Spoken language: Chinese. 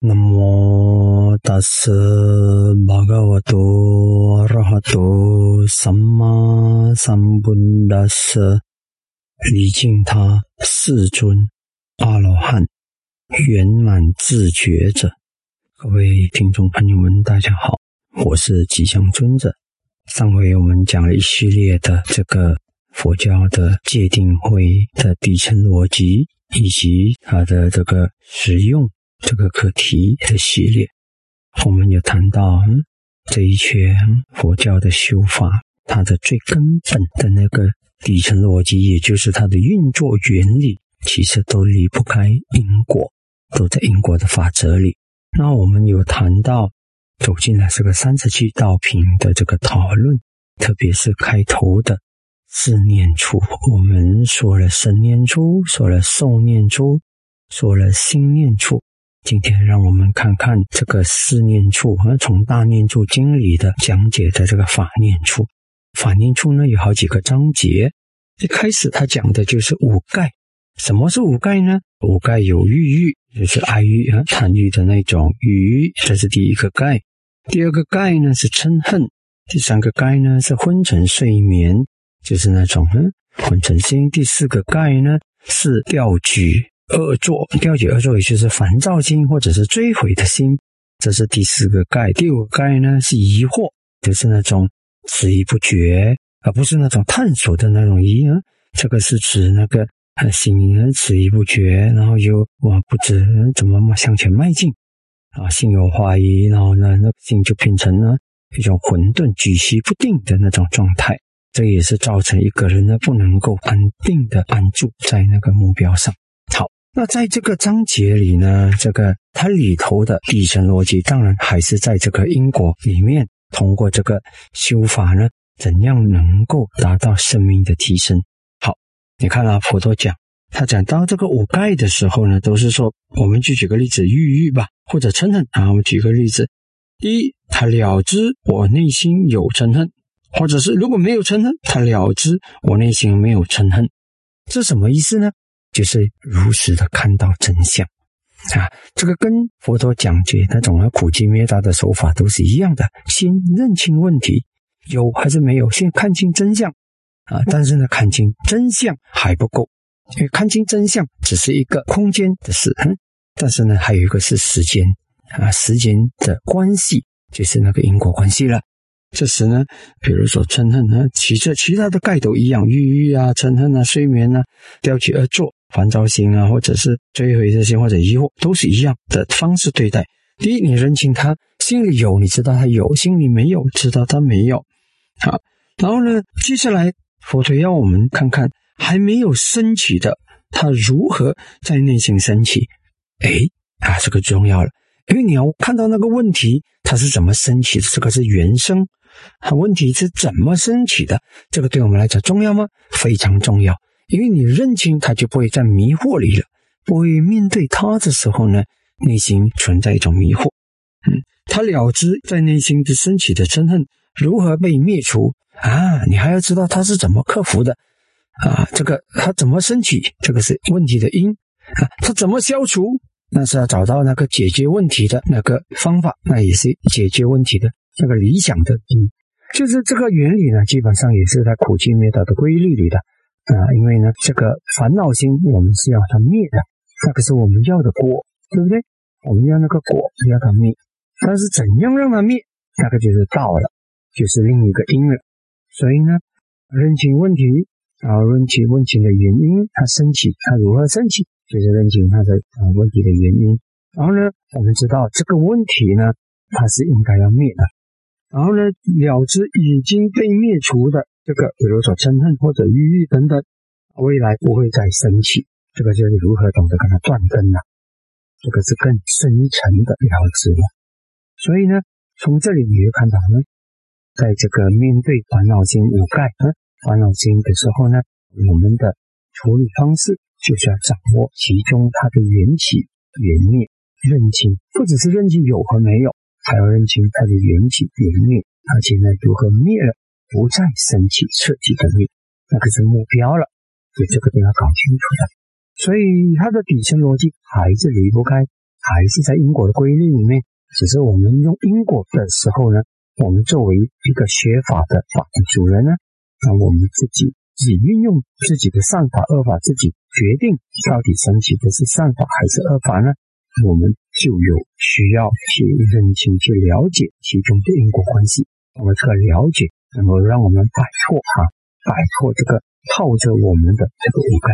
南无大师巴嘎瓦多阿哈多萨玛萨布达斯，礼敬他世尊阿罗汉圆满自觉者。各位听众朋友们，大家好，我是吉祥尊者。上回我们讲了一系列的这个佛教的界定会的底层逻辑，以及它的这个实用。这个课题的系列，我们有谈到嗯这一圈佛教的修法，它的最根本的那个底层逻辑，也就是它的运作原理，其实都离不开因果，都在因果的法则里。那我们有谈到走进来这个三十七道品的这个讨论，特别是开头的四念处，我们说了生念处，说了受念处，说了心念处。今天让我们看看这个四念处和从大念处经里的讲解的这个法念处。法念处呢有好几个章节，一开始他讲的就是五盖。什么是五盖呢？五盖有欲欲，就是爱欲啊贪欲的那种欲，这是第一个盖。第二个盖呢是嗔恨。第三个盖呢是昏沉睡眠，就是那种嗯昏沉心。第四个盖呢是吊举。恶作，调解恶作，也就是烦躁心或者是追悔的心，这是第四个盖。第五个盖呢是疑惑，就是那种迟疑不决，而不是那种探索的那种疑。这个是指那个心迟疑不决，然后又我不知怎么向前迈进啊，心有怀疑，然后呢，那个心就变成了一种混沌、举棋不定的那种状态。这也是造成一个人呢不能够安定的安住在那个目标上。好那在这个章节里呢，这个它里头的底层逻辑，当然还是在这个因果里面，通过这个修法呢，怎样能够达到生命的提升？好，你看啊，佛陀讲，他讲到这个五盖的时候呢，都是说，我们就举个例子，欲欲吧，或者嗔恨啊。我们举个例子，第一，他了知我内心有嗔恨，或者是如果没有嗔恨，他了知我内心没有嗔恨，这什么意思呢？就是如实的看到真相啊！这个跟佛陀讲解那种苦集灭道的手法都是一样的。先认清问题有还是没有，先看清真相啊！但是呢，看清真相还不够，因为看清真相只是一个空间的事，但是呢，还有一个是时间啊，时间的关系就是那个因果关系了。这时呢，比如说嗔恨呢，其实其他的盖都一样，郁郁啊、嗔恨啊、睡眠啊、吊起而坐。烦躁心啊，或者是追悔这些，或者疑惑，都是一样的方式对待。第一，你认清他心里有，你知道他有；心里没有，知道他没有。好，然后呢，接下来佛陀要我们看看还没有升起的，他如何在内心升起。哎，啊，这个重要了，因为你要看到那个问题它是怎么升起的，这个是原生。它问题是怎么升起的？这个对我们来讲重要吗？非常重要。因为你认清他，就不会在迷惑里了。不会面对他的时候呢，内心存在一种迷惑。嗯，他了知在内心的升起的嗔恨如何被灭除啊？你还要知道他是怎么克服的啊？这个他怎么升起？这个是问题的因啊？他怎么消除？那是要找到那个解决问题的那个方法，那也是解决问题的那个理想的因。就是这个原理呢，基本上也是在苦集灭道的规律里的。啊，因为呢，这个烦恼心我们是要它灭的，那个是我们要的果，对不对？我们要那个果要它灭，但是怎样让它灭，那个就是道了，就是另一个因了。所以呢，认清问题，然后认清问题的原因，它升起，它如何升起，就是认清它的啊问题的原因。然后呢，我们知道这个问题呢，它是应该要灭的。然后呢，了知已经被灭除的。这个，比如说嗔恨或者郁郁等等，未来不会再升起。这个就是如何懂得跟它断根了。这个是更深层的了知了。所以呢，从这里你会看到呢，在这个面对烦恼心五盖啊烦恼心的时候呢，我们的处理方式就是要掌握其中它的缘起缘灭，认清不只是认清有和没有，还要认清它的缘起缘灭，而且呢如何灭了。不再升起彻底的灭，那个是目标了，所以这个都要搞清楚的。所以它的底层逻辑还是离不开还是在因果的规律里面，只是我们用因果的时候呢，我们作为一个学法的法的主人呢，那我们自己只运用自己的善法恶法，自己决定到底升起的是善法还是恶法呢？我们就有需要去认清、去了解其中的因果关系。我们这个了解能够让我们摆脱啊，摆脱这个套着我们的这个五盖。